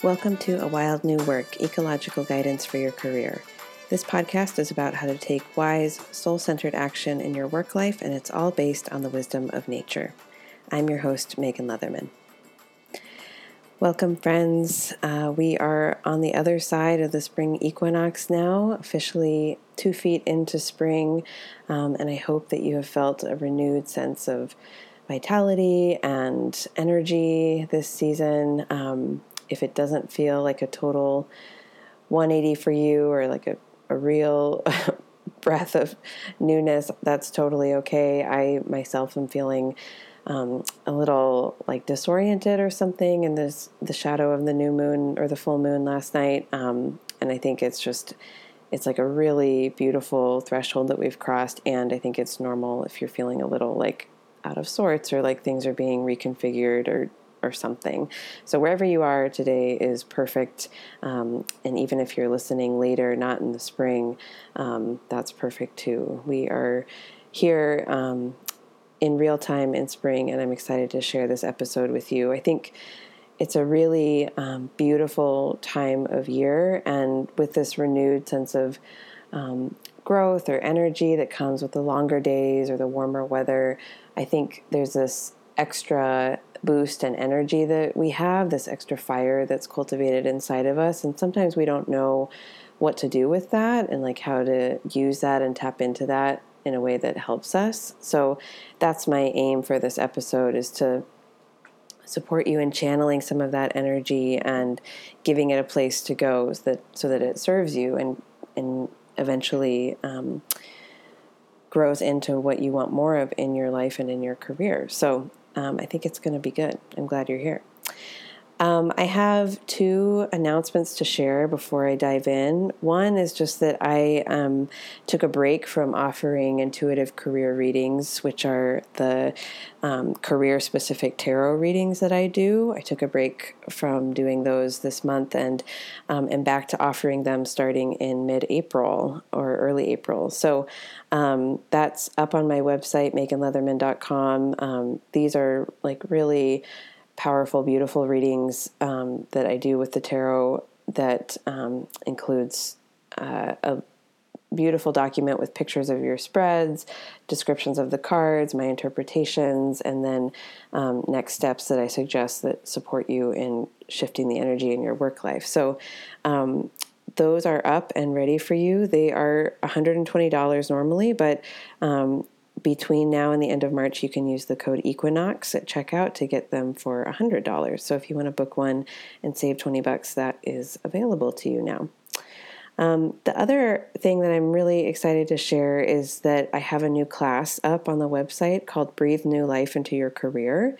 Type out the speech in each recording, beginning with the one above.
Welcome to A Wild New Work Ecological Guidance for Your Career. This podcast is about how to take wise, soul centered action in your work life, and it's all based on the wisdom of nature. I'm your host, Megan Leatherman. Welcome, friends. Uh, we are on the other side of the spring equinox now, officially two feet into spring, um, and I hope that you have felt a renewed sense of vitality and energy this season. Um, if it doesn't feel like a total 180 for you or like a, a real breath of newness, that's totally okay. I myself am feeling um, a little like disoriented or something in this the shadow of the new moon or the full moon last night, um, and I think it's just it's like a really beautiful threshold that we've crossed, and I think it's normal if you're feeling a little like out of sorts or like things are being reconfigured or or something. So, wherever you are today is perfect. Um, and even if you're listening later, not in the spring, um, that's perfect too. We are here um, in real time in spring, and I'm excited to share this episode with you. I think it's a really um, beautiful time of year, and with this renewed sense of um, growth or energy that comes with the longer days or the warmer weather, I think there's this extra boost and energy that we have, this extra fire that's cultivated inside of us. And sometimes we don't know what to do with that and like how to use that and tap into that in a way that helps us. So that's my aim for this episode is to support you in channeling some of that energy and giving it a place to go so that so that it serves you and and eventually um, grows into what you want more of in your life and in your career. So um, I think it's going to be good. I'm glad you're here. Um, I have two announcements to share before I dive in. One is just that I um, took a break from offering intuitive career readings, which are the um, career specific tarot readings that I do. I took a break from doing those this month and um, am back to offering them starting in mid April or early April. So um, that's up on my website, meganleatherman.com. Um, these are like really powerful, beautiful readings um, that I do with the tarot that um, includes uh, a beautiful document with pictures of your spreads, descriptions of the cards, my interpretations, and then um, next steps that I suggest that support you in shifting the energy in your work life. So, um, those are up and ready for you. They are $120 normally, but um, between now and the end of March, you can use the code Equinox at checkout to get them for $100. So if you want to book one and save 20 bucks, that is available to you now. Um, the other thing that I'm really excited to share is that I have a new class up on the website called Breathe New Life into Your Career.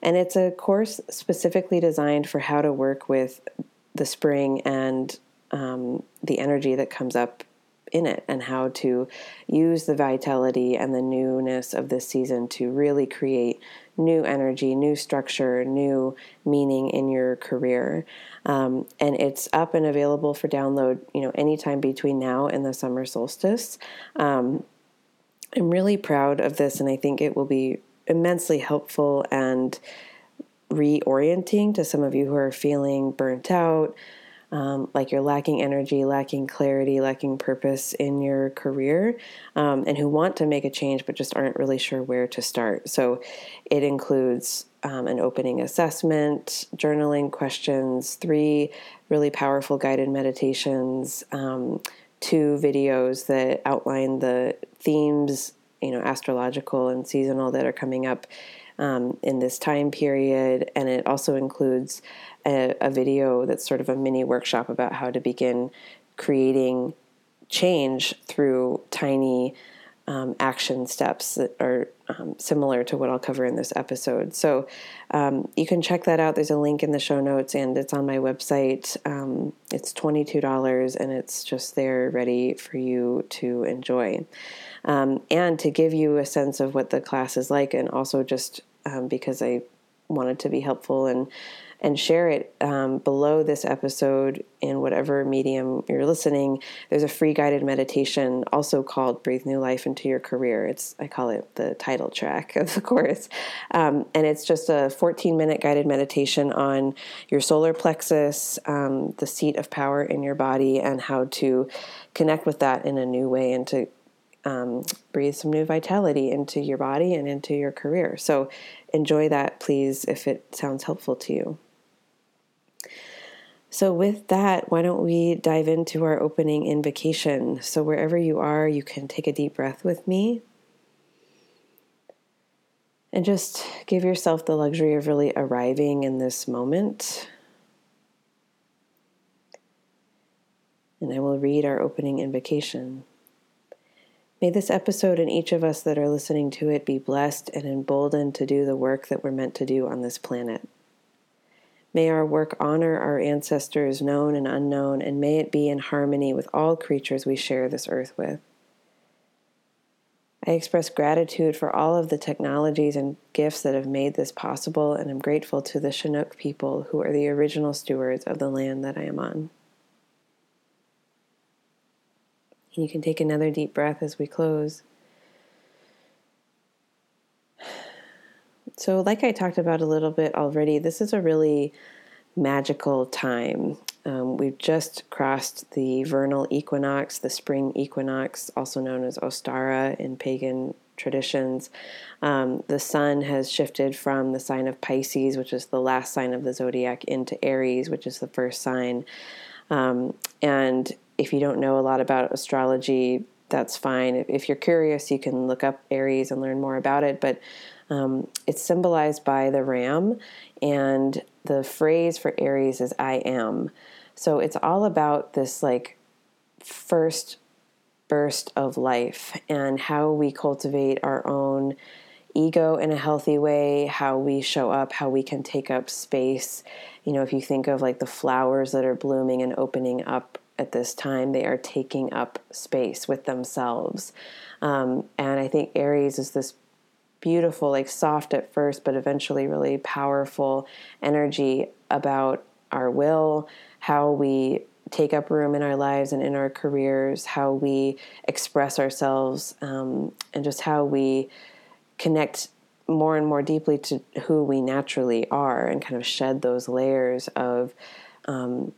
And it's a course specifically designed for how to work with the spring and um, the energy that comes up in it and how to use the vitality and the newness of this season to really create new energy, new structure, new meaning in your career. Um, and it's up and available for download, you know, anytime between now and the summer solstice. Um, I'm really proud of this, and I think it will be immensely helpful and reorienting to some of you who are feeling burnt out, um, like you're lacking energy, lacking clarity, lacking purpose in your career, um, and who want to make a change but just aren't really sure where to start. So it includes um, an opening assessment, journaling questions, three really powerful guided meditations, um, two videos that outline the themes, you know, astrological and seasonal that are coming up um, in this time period, and it also includes a, a video that's sort of a mini workshop about how to begin creating change through tiny um, action steps that are um, similar to what I'll cover in this episode. So um, you can check that out. There's a link in the show notes and it's on my website. Um, it's $22 and it's just there ready for you to enjoy. Um, and to give you a sense of what the class is like, and also just um, because I wanted to be helpful and and share it um, below this episode in whatever medium you're listening. There's a free guided meditation also called Breathe New Life into Your Career. It's, I call it the title track of the course. Um, and it's just a 14 minute guided meditation on your solar plexus, um, the seat of power in your body, and how to connect with that in a new way and to um, breathe some new vitality into your body and into your career. So enjoy that, please, if it sounds helpful to you. So, with that, why don't we dive into our opening invocation? So, wherever you are, you can take a deep breath with me and just give yourself the luxury of really arriving in this moment. And I will read our opening invocation. May this episode and each of us that are listening to it be blessed and emboldened to do the work that we're meant to do on this planet. May our work honor our ancestors, known and unknown, and may it be in harmony with all creatures we share this earth with. I express gratitude for all of the technologies and gifts that have made this possible, and I'm grateful to the Chinook people who are the original stewards of the land that I am on. And you can take another deep breath as we close. So, like I talked about a little bit already, this is a really magical time. Um, we've just crossed the vernal equinox, the spring equinox, also known as Ostara in pagan traditions. Um, the sun has shifted from the sign of Pisces, which is the last sign of the zodiac, into Aries, which is the first sign. Um, and if you don't know a lot about astrology, that's fine. If you're curious, you can look up Aries and learn more about it. But um, it's symbolized by the ram, and the phrase for Aries is I am. So it's all about this like first burst of life and how we cultivate our own ego in a healthy way, how we show up, how we can take up space. You know, if you think of like the flowers that are blooming and opening up at this time. They are taking up space with themselves. Um, and I think Aries is this beautiful, like soft at first, but eventually really powerful energy about our will, how we take up room in our lives and in our careers, how we express ourselves, um, and just how we connect more and more deeply to who we naturally are and kind of shed those layers of um,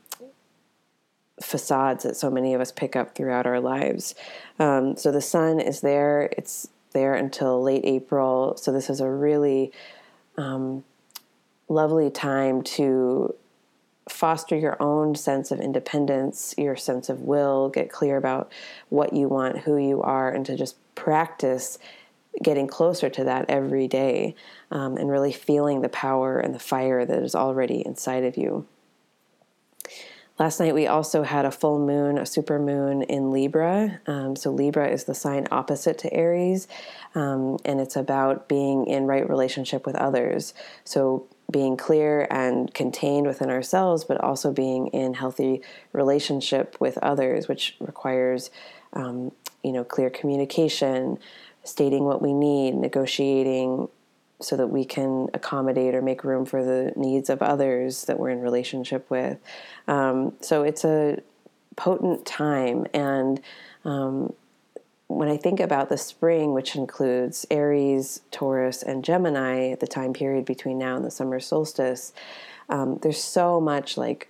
facades that so many of us pick up throughout our lives. Um, so the sun is there, it's there until late April. So this is a really um, lovely time to foster your own sense of independence, your sense of will, get clear about what you want, who you are, and to just practice getting closer to that every day um, and really feeling the power and the fire that is already inside of you. Last night we also had a full moon, a super moon in Libra. Um, so Libra is the sign opposite to Aries, um, and it's about being in right relationship with others. So being clear and contained within ourselves, but also being in healthy relationship with others, which requires, um, you know, clear communication, stating what we need, negotiating so that we can accommodate or make room for the needs of others that we're in relationship with. Um, so it's a potent time. And um, when I think about the spring, which includes Aries, Taurus, and Gemini, the time period between now and the summer solstice, um, there's so much like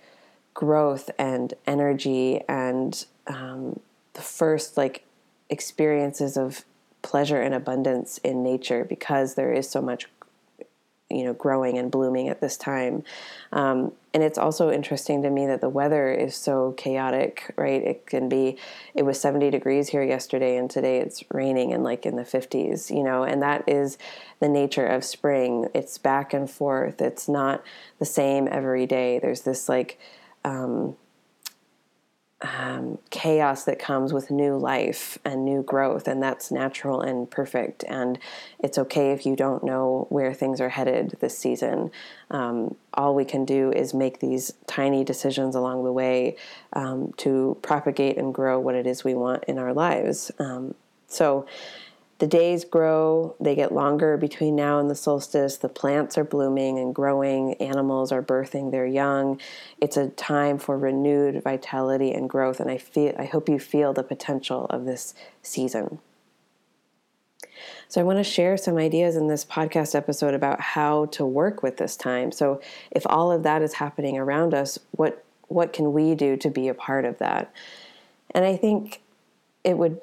growth and energy and um, the first like experiences of pleasure and abundance in nature because there is so much you know growing and blooming at this time. Um, and it's also interesting to me that the weather is so chaotic right? It can be it was 70 degrees here yesterday and today it's raining and like in the 50s you know and that is the nature of spring. It's back and forth. It's not the same every day. There's this like um, um, chaos that comes with new life and new growth, and that's natural and perfect. And it's okay if you don't know where things are headed this season. Um, all we can do is make these tiny decisions along the way um, to propagate and grow what it is we want in our lives. Um, so, the days grow, they get longer between now and the solstice. The plants are blooming and growing, animals are birthing their young. It's a time for renewed vitality and growth, and I feel I hope you feel the potential of this season. So, I want to share some ideas in this podcast episode about how to work with this time. So, if all of that is happening around us, what what can we do to be a part of that? And I think it would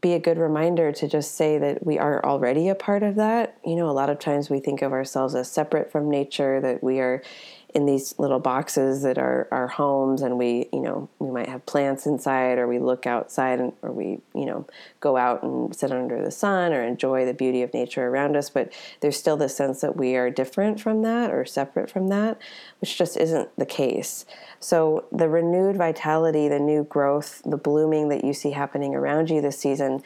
be a good reminder to just say that we are already a part of that. You know, a lot of times we think of ourselves as separate from nature, that we are in these little boxes that are our homes and we you know we might have plants inside or we look outside and, or we you know go out and sit under the sun or enjoy the beauty of nature around us but there's still this sense that we are different from that or separate from that which just isn't the case so the renewed vitality the new growth the blooming that you see happening around you this season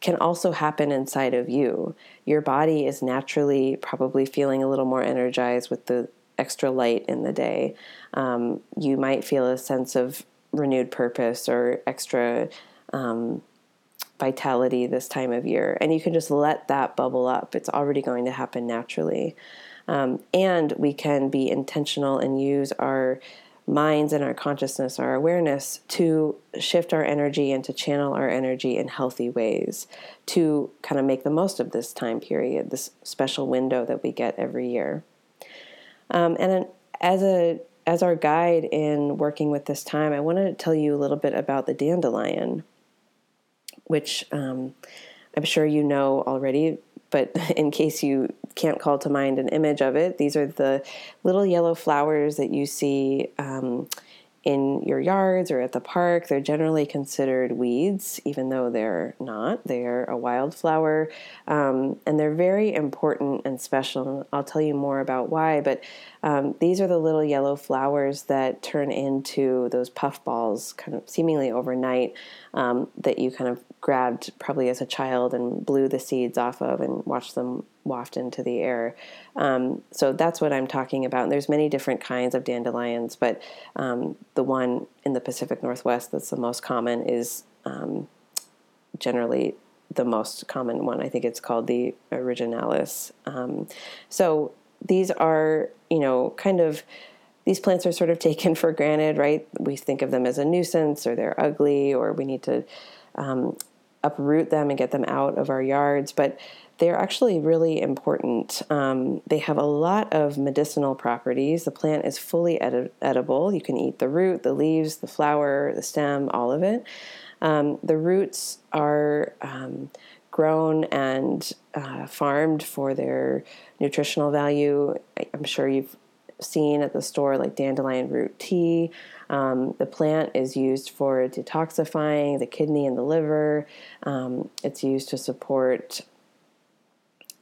can also happen inside of you. Your body is naturally probably feeling a little more energized with the extra light in the day. Um, you might feel a sense of renewed purpose or extra um, vitality this time of year. And you can just let that bubble up. It's already going to happen naturally. Um, and we can be intentional and use our minds and our consciousness, our awareness to shift our energy and to channel our energy in healthy ways to kind of make the most of this time period, this special window that we get every year. Um, and as a as our guide in working with this time, I want to tell you a little bit about the dandelion, which um, I'm sure you know already. But in case you can't call to mind an image of it, these are the little yellow flowers that you see. Um, in your yards or at the park. They're generally considered weeds, even though they're not. They're a wildflower, um, and they're very important and special. I'll tell you more about why, but um, these are the little yellow flowers that turn into those puff balls kind of seemingly overnight um, that you kind of grabbed probably as a child and blew the seeds off of and watched them waft into the air. Um, so that's what I'm talking about. And there's many different kinds of dandelions, but um, the one in the Pacific Northwest that's the most common is um, generally the most common one. I think it's called the originalis. Um, so these are, you know, kind of these plants are sort of taken for granted, right? We think of them as a nuisance or they're ugly or we need to um, uproot them and get them out of our yards. But they're actually really important. Um, they have a lot of medicinal properties. The plant is fully edi- edible. You can eat the root, the leaves, the flower, the stem, all of it. Um, the roots are um, grown and uh, farmed for their nutritional value. I'm sure you've seen at the store like dandelion root tea. Um, the plant is used for detoxifying the kidney and the liver. Um, it's used to support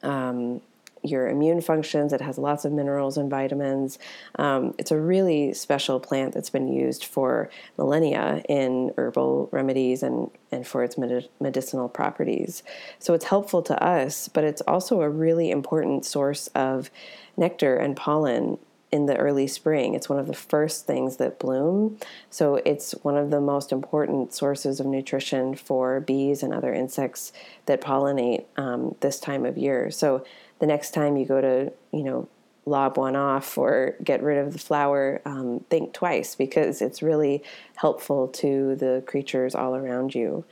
um, your immune functions. It has lots of minerals and vitamins. Um, it's a really special plant that's been used for millennia in herbal remedies and, and for its med- medicinal properties. So it's helpful to us, but it's also a really important source of nectar and pollen in the early spring. It's one of the first things that bloom. So it's one of the most important sources of nutrition for bees and other insects that pollinate um, this time of year. So the next time you go to, you know, lob one off or get rid of the flower, um, think twice because it's really helpful to the creatures all around you.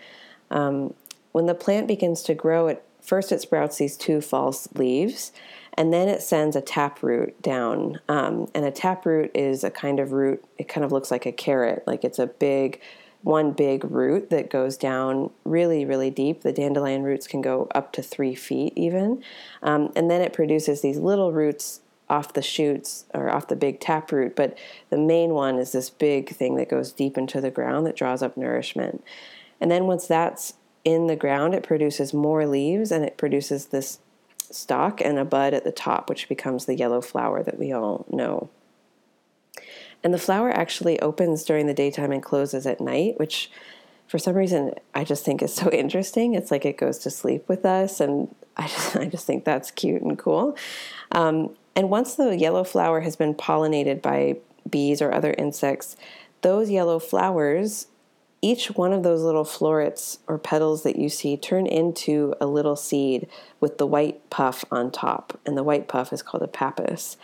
Um, when the plant begins to grow, at first it sprouts these two false leaves and then it sends a taproot down. Um, and a taproot is a kind of root, it kind of looks like a carrot, like it's a big, one big root that goes down really, really deep. The dandelion roots can go up to three feet even. Um, and then it produces these little roots off the shoots or off the big taproot, but the main one is this big thing that goes deep into the ground that draws up nourishment. And then once that's in the ground, it produces more leaves and it produces this stalk and a bud at the top, which becomes the yellow flower that we all know. And the flower actually opens during the daytime and closes at night, which for some reason I just think is so interesting. It's like it goes to sleep with us, and I just, I just think that's cute and cool. Um, and once the yellow flower has been pollinated by bees or other insects, those yellow flowers each one of those little florets or petals that you see turn into a little seed with the white puff on top. And the white puff is called a pappus.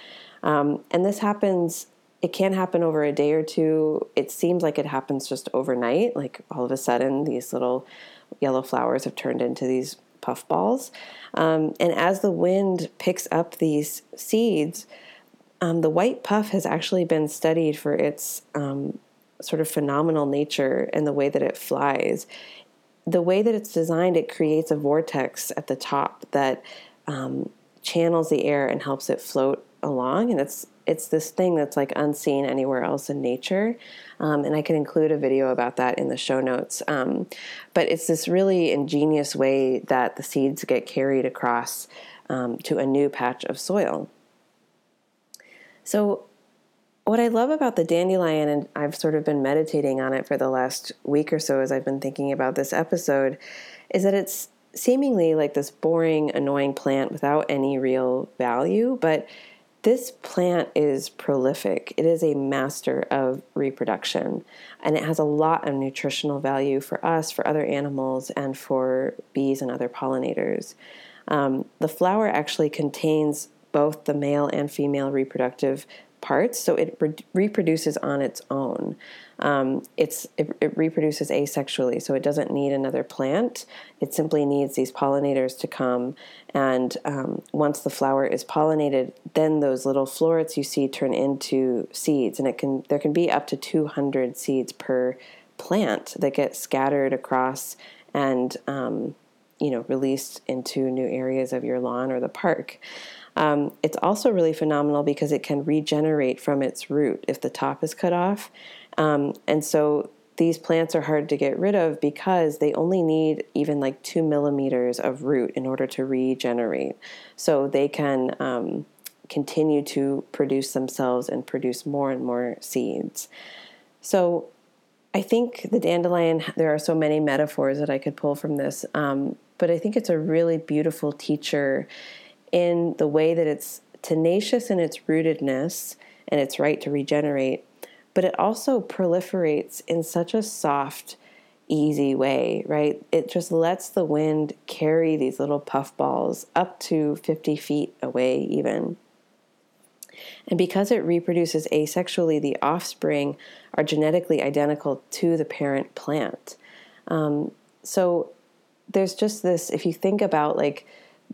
Um, and this happens, it can happen over a day or two. It seems like it happens just overnight. Like all of a sudden, these little yellow flowers have turned into these puff balls. Um, and as the wind picks up these seeds, um, the white puff has actually been studied for its um, sort of phenomenal nature and the way that it flies. The way that it's designed, it creates a vortex at the top that um, channels the air and helps it float along. And it's it's this thing that's like unseen anywhere else in nature. Um, and I can include a video about that in the show notes. Um, but it's this really ingenious way that the seeds get carried across um, to a new patch of soil. So what I love about the dandelion, and I've sort of been meditating on it for the last week or so as I've been thinking about this episode, is that it's seemingly like this boring, annoying plant without any real value. But this plant is prolific. It is a master of reproduction, and it has a lot of nutritional value for us, for other animals, and for bees and other pollinators. Um, the flower actually contains both the male and female reproductive parts, so it re- reproduces on its own. Um, it's it, it, reproduces asexually, so it doesn't need another plant. It simply needs these pollinators to come, and um, once the flower is pollinated, then those little florets you see turn into seeds, and it can there can be up to 200 seeds per plant that get scattered across and um, you know released into new areas of your lawn or the park. Um, it's also really phenomenal because it can regenerate from its root if the top is cut off. Um, and so these plants are hard to get rid of because they only need even like two millimeters of root in order to regenerate. So they can um, continue to produce themselves and produce more and more seeds. So I think the dandelion, there are so many metaphors that I could pull from this, um, but I think it's a really beautiful teacher in the way that it's tenacious in its rootedness and its right to regenerate, but it also proliferates in such a soft, easy way, right? It just lets the wind carry these little puff balls up to 50 feet away, even. And because it reproduces asexually, the offspring are genetically identical to the parent plant. Um, so there's just this, if you think about like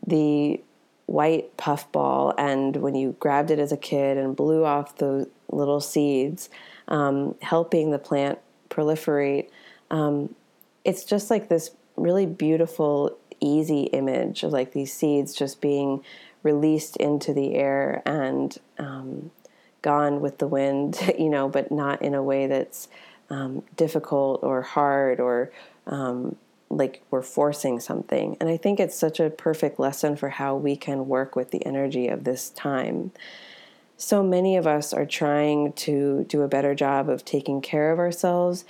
the white puffball, and when you grabbed it as a kid and blew off the little seeds, um, helping the plant proliferate, um, it's just like this really beautiful, easy image of like these seeds just being released into the air and um, gone with the wind, you know, but not in a way that's um, difficult or hard or um, like we're forcing something. And I think it's such a perfect lesson for how we can work with the energy of this time. So many of us are trying to do a better job of taking care of ourselves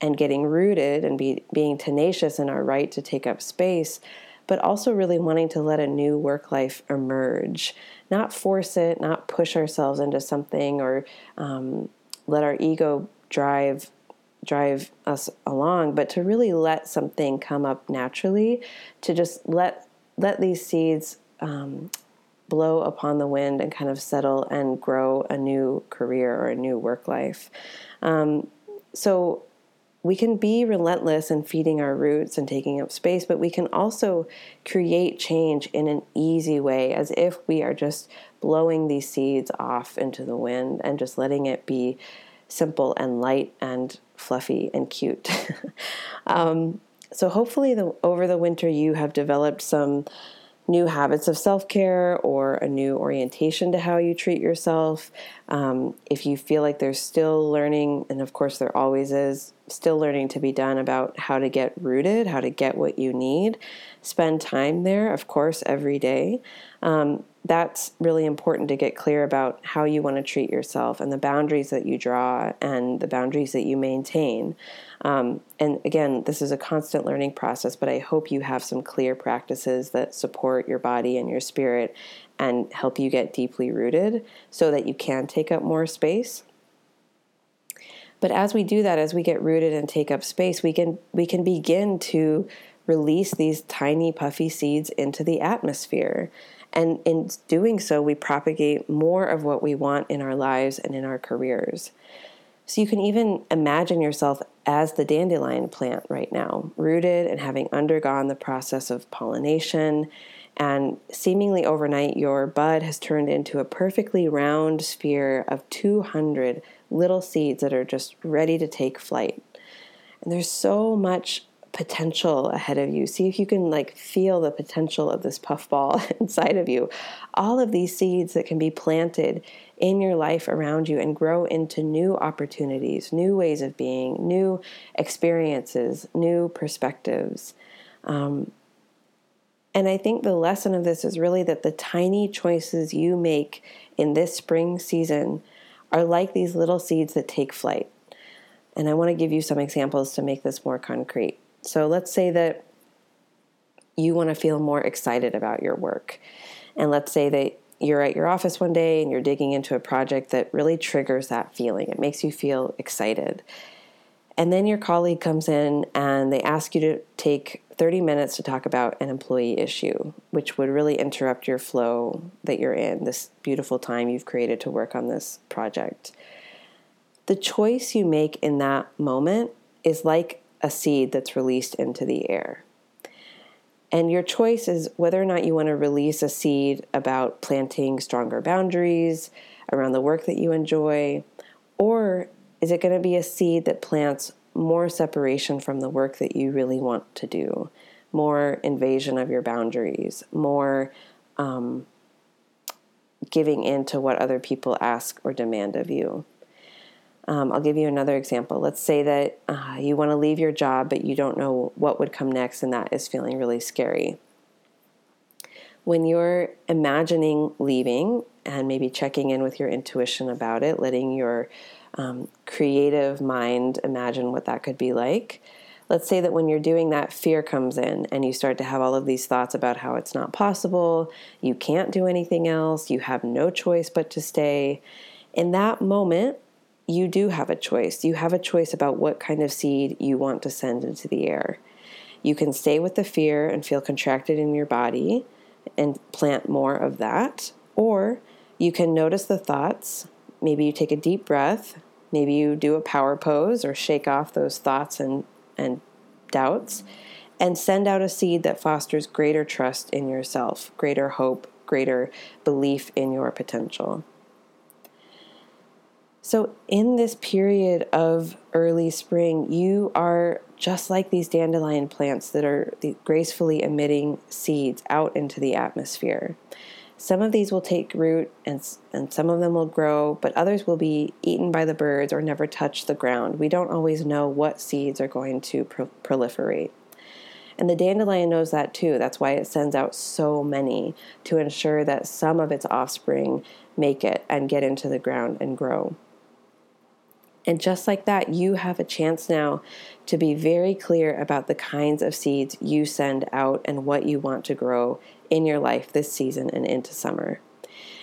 and getting rooted and be, being tenacious in our right to take up space, but also really wanting to let a new work life emerge. Not force it, not push ourselves into something or um, let our ego drive drive us along, but to really let something come up naturally, to just let let these seeds um, blow upon the wind and kind of settle and grow a new career or a new work life. Um, so we can be relentless in feeding our roots and taking up space, but we can also create change in an easy way, as if we are just blowing these seeds off into the wind and just letting it be simple and light and fluffy and cute. um, so hopefully, the, over the winter, you have developed some new habits of self care or a new orientation to how you treat yourself. Um, if you feel like there's still learning, and of course there always is, still learning to be done about how to get rooted, how to get what you need, spend time there, of course, every day. Um, that's really important to get clear about how you want to treat yourself and the boundaries that you draw and the boundaries that you maintain. Um, and again, this is a constant learning process, but I hope you have some clear practices that support your body and your spirit and help you get deeply rooted so that you can take up more space. But as we do that, as we get rooted and take up space, we can we can begin to release these tiny puffy seeds into the atmosphere. And in doing so, we propagate more of what we want in our lives and in our careers. So you can even imagine yourself as the dandelion plant right now, rooted and having undergone the process of pollination. And seemingly overnight, your bud has turned into a perfectly round sphere of 200 little seeds that are just ready to take flight. And there's so much potential ahead of you. See if you can like feel the potential of this puffball inside of you. All of these seeds that can be planted in your life around you and grow into new opportunities, new ways of being, new experiences, new perspectives. Um, and I think the lesson of this is really that the tiny choices you make in this spring season are like these little seeds that take flight. And I want to give you some examples to make this more concrete. So let's say that you want to feel more excited about your work. And let's say that you're at your office one day and you're digging into a project that really triggers that feeling. It makes you feel excited. And then your colleague comes in and they ask you to take 30 minutes to talk about an employee issue, which would really interrupt your flow that you're in, this beautiful time you've created to work on this project. The choice you make in that moment is like a seed that's released into the air. And your choice is whether or not you want to release a seed about planting stronger boundaries around the work that you enjoy, or is it going to be a seed that plants more separation from the work that you really want to do, more invasion of your boundaries, more um, giving in to what other people ask or demand of you? Um, I'll give you another example. Let's say that uh, you want to leave your job, but you don't know what would come next, and that is feeling really scary. When you're imagining leaving and maybe checking in with your intuition about it, letting your um, creative mind imagine what that could be like. Let's say that when you're doing that, fear comes in and you start to have all of these thoughts about how it's not possible, you can't do anything else, you have no choice but to stay. In that moment, you do have a choice. You have a choice about what kind of seed you want to send into the air. You can stay with the fear and feel contracted in your body and plant more of that, or you can notice the thoughts. Maybe you take a deep breath, maybe you do a power pose or shake off those thoughts and, and doubts, and send out a seed that fosters greater trust in yourself, greater hope, greater belief in your potential. So, in this period of early spring, you are just like these dandelion plants that are gracefully emitting seeds out into the atmosphere. Some of these will take root and, and some of them will grow, but others will be eaten by the birds or never touch the ground. We don't always know what seeds are going to pro- proliferate. And the dandelion knows that too. That's why it sends out so many to ensure that some of its offspring make it and get into the ground and grow. And just like that, you have a chance now to be very clear about the kinds of seeds you send out and what you want to grow in your life this season and into summer.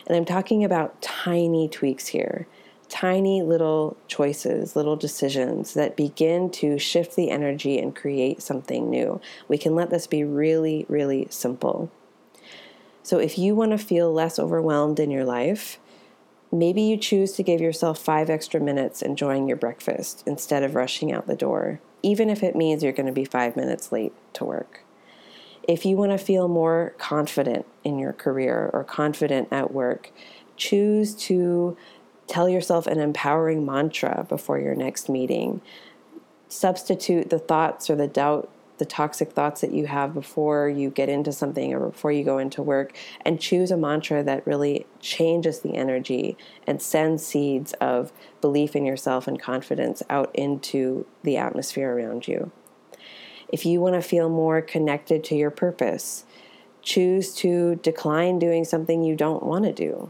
And I'm talking about tiny tweaks here, tiny little choices, little decisions that begin to shift the energy and create something new. We can let this be really, really simple. So if you want to feel less overwhelmed in your life, Maybe you choose to give yourself five extra minutes enjoying your breakfast instead of rushing out the door, even if it means you're going to be five minutes late to work. If you want to feel more confident in your career or confident at work, choose to tell yourself an empowering mantra before your next meeting. Substitute the thoughts or the doubt the toxic thoughts that you have before you get into something or before you go into work and choose a mantra that really changes the energy and sends seeds of belief in yourself and confidence out into the atmosphere around you. If you want to feel more connected to your purpose, choose to decline doing something you don't want to do.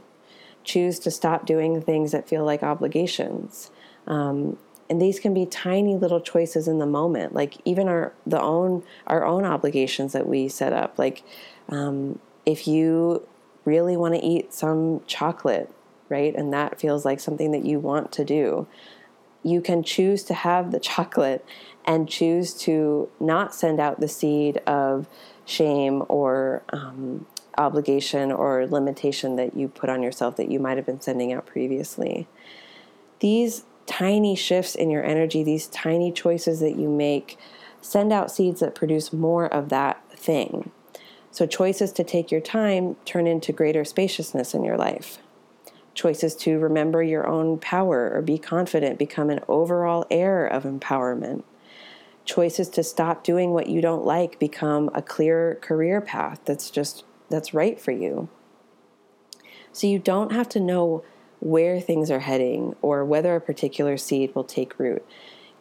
Choose to stop doing things that feel like obligations. Um, and these can be tiny little choices in the moment like even our the own our own obligations that we set up like um, if you really want to eat some chocolate right and that feels like something that you want to do you can choose to have the chocolate and choose to not send out the seed of shame or um, obligation or limitation that you put on yourself that you might have been sending out previously. These tiny shifts in your energy, these tiny choices that you make, send out seeds that produce more of that thing. So, choices to take your time turn into greater spaciousness in your life. Choices to remember your own power or be confident become an overall air of empowerment. Choices to stop doing what you don't like become a clear career path that's just that's right for you. So you don't have to know where things are heading or whether a particular seed will take root.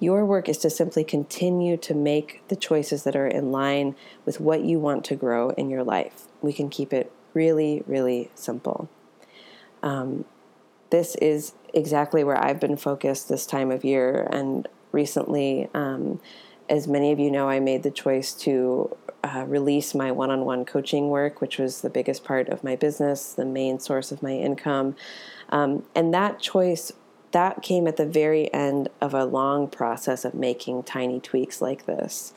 Your work is to simply continue to make the choices that are in line with what you want to grow in your life. We can keep it really, really simple. Um, this is exactly where I've been focused this time of year. And recently, um, as many of you know, I made the choice to uh, release my one on one coaching work, which was the biggest part of my business, the main source of my income. Um, and that choice that came at the very end of a long process of making tiny tweaks like this.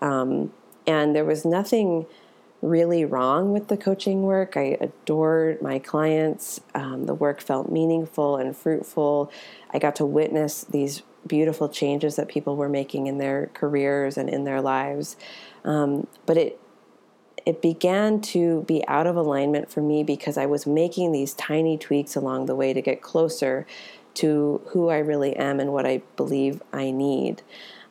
Um, and there was nothing really wrong with the coaching work. I adored my clients. Um, the work felt meaningful and fruitful. I got to witness these beautiful changes that people were making in their careers and in their lives. Um, but it it began to be out of alignment for me because I was making these tiny tweaks along the way to get closer to who I really am and what I believe I need.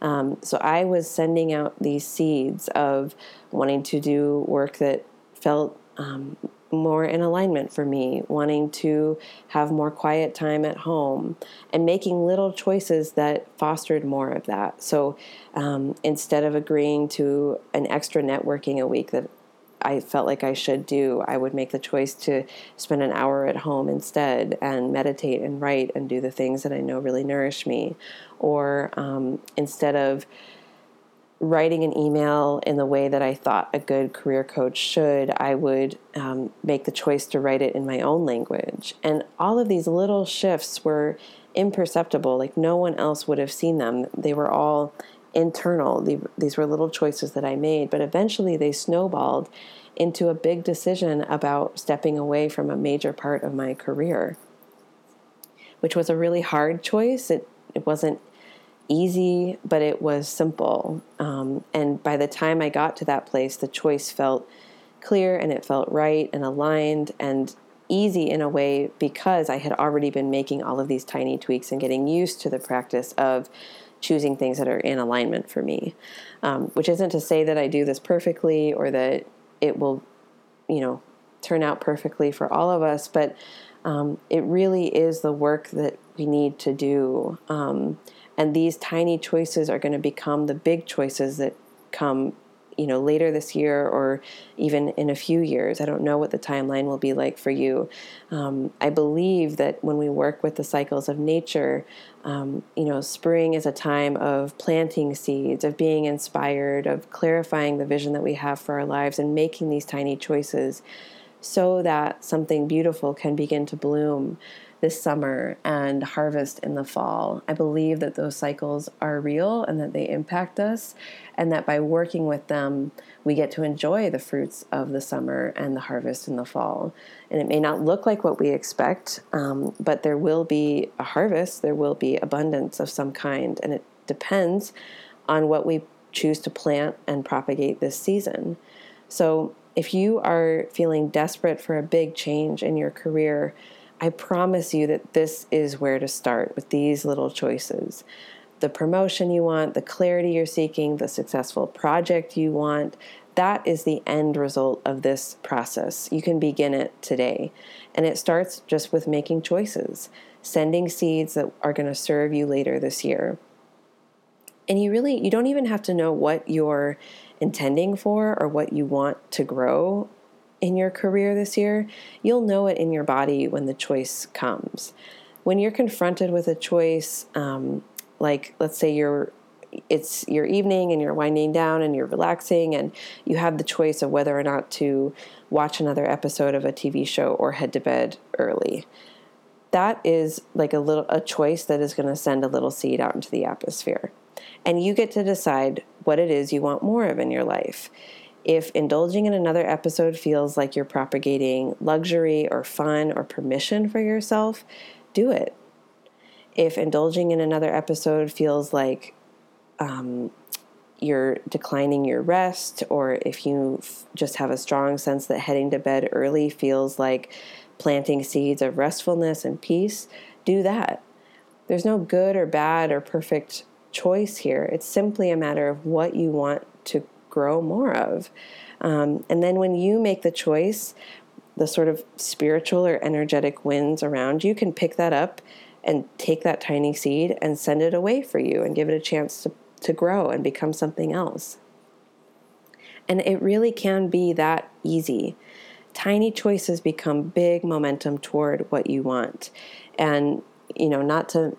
Um, so I was sending out these seeds of wanting to do work that felt um, more in alignment for me, wanting to have more quiet time at home, and making little choices that fostered more of that. So um, instead of agreeing to an extra networking a week that I felt like I should do, I would make the choice to spend an hour at home instead and meditate and write and do the things that I know really nourish me. Or um, instead of writing an email in the way that I thought a good career coach should, I would um, make the choice to write it in my own language. And all of these little shifts were imperceptible, like no one else would have seen them. They were all internal. These were little choices that I made, but eventually they snowballed into a big decision about stepping away from a major part of my career, which was a really hard choice. It, it wasn't easy, but it was simple. Um, and by the time I got to that place, the choice felt clear and it felt right and aligned and easy in a way because I had already been making all of these tiny tweaks and getting used to the practice of choosing things that are in alignment for me. Um, which isn't to say that I do this perfectly or that it will, you know, turn out perfectly for all of us, but um, it really is the work that we need to do. Um, and these tiny choices are going to become the big choices that come you know later this year or even in a few years. I don't know what the timeline will be like for you. Um, i believe that when we work with the cycles of nature um, you know spring is a time of planting seeds of being inspired of clarifying the vision that we have for our lives and making these tiny choices so that something beautiful can begin to bloom this summer and harvest in the fall. I believe that those cycles are real and that they impact us, and that by working with them, we get to enjoy the fruits of the summer and the harvest in the fall. And it may not look like what we expect, um, but there will be a harvest, there will be abundance of some kind, and it depends on what we choose to plant and propagate this season. So, if you are feeling desperate for a big change in your career, I promise you that this is where to start with these little choices. The promotion you want, the clarity you're seeking, the successful project you want, that is the end result of this process. You can begin it today. And it starts just with making choices, sending seeds that are going to serve you later this year. And you really you don't even have to know what you're intending for or what you want to grow in your career this year, you'll know it in your body when the choice comes. When you're confronted with a choice, um, like let's say you're it's your evening and you're winding down and you're relaxing and you have the choice of whether or not to watch another episode of a TV show or head to bed early. that is like a little a choice that is going to send a little seed out into the atmosphere. And you get to decide what it is you want more of in your life. If indulging in another episode feels like you're propagating luxury or fun or permission for yourself, do it. If indulging in another episode feels like um, you're declining your rest, or if you f- just have a strong sense that heading to bed early feels like planting seeds of restfulness and peace, do that. There's no good or bad or perfect choice here. It's simply a matter of what you want to grow more of. Um, and then when you make the choice, the sort of spiritual or energetic winds around you can pick that up and take that tiny seed and send it away for you and give it a chance to, to grow and become something else. And it really can be that easy. Tiny choices become big momentum toward what you want. And, you know, not to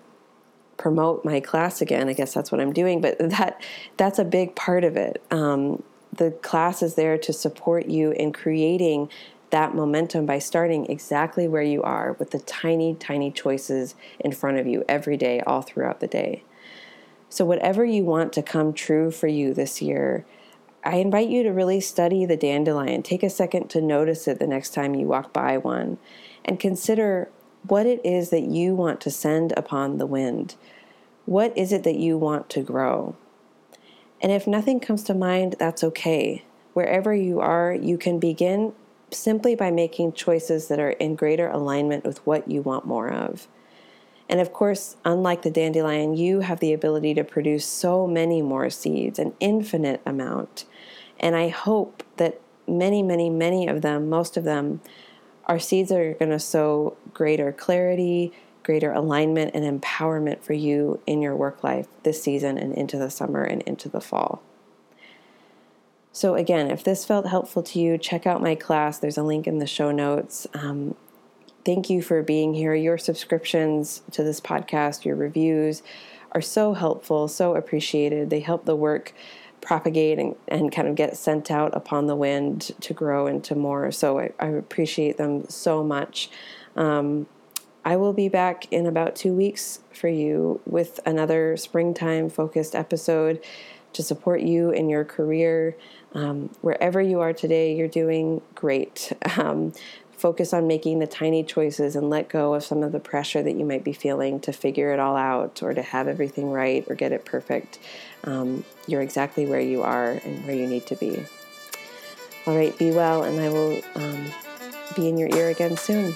promote my class again. I guess that's what I'm doing, but that that's a big part of it. Um, the class is there to support you in creating that momentum by starting exactly where you are with the tiny, tiny choices in front of you every day, all throughout the day. So, whatever you want to come true for you this year, I invite you to really study the dandelion. Take a second to notice it the next time you walk by one and consider what it is that you want to send upon the wind. What is it that you want to grow? And if nothing comes to mind, that's okay. Wherever you are, you can begin simply by making choices that are in greater alignment with what you want more of. And of course, unlike the dandelion, you have the ability to produce so many more seeds, an infinite amount. And I hope that many, many, many of them, most of them, our seeds are going to sow greater clarity, greater alignment, and empowerment for you in your work life this season and into the summer and into the fall. So, again, if this felt helpful to you, check out my class. There's a link in the show notes. Um, thank you for being here. Your subscriptions to this podcast, your reviews are so helpful, so appreciated. They help the work propagate and, and kind of get sent out upon the wind to grow into more. So I, I appreciate them so much. Um, I will be back in about two weeks for you with another springtime focused episode to support you in your career. Um, wherever you are today, you're doing great. Um, focus on making the tiny choices and let go of some of the pressure that you might be feeling to figure it all out or to have everything right or get it perfect. Um, you're exactly where you are and where you need to be. All right, be well, and I will um, be in your ear again soon.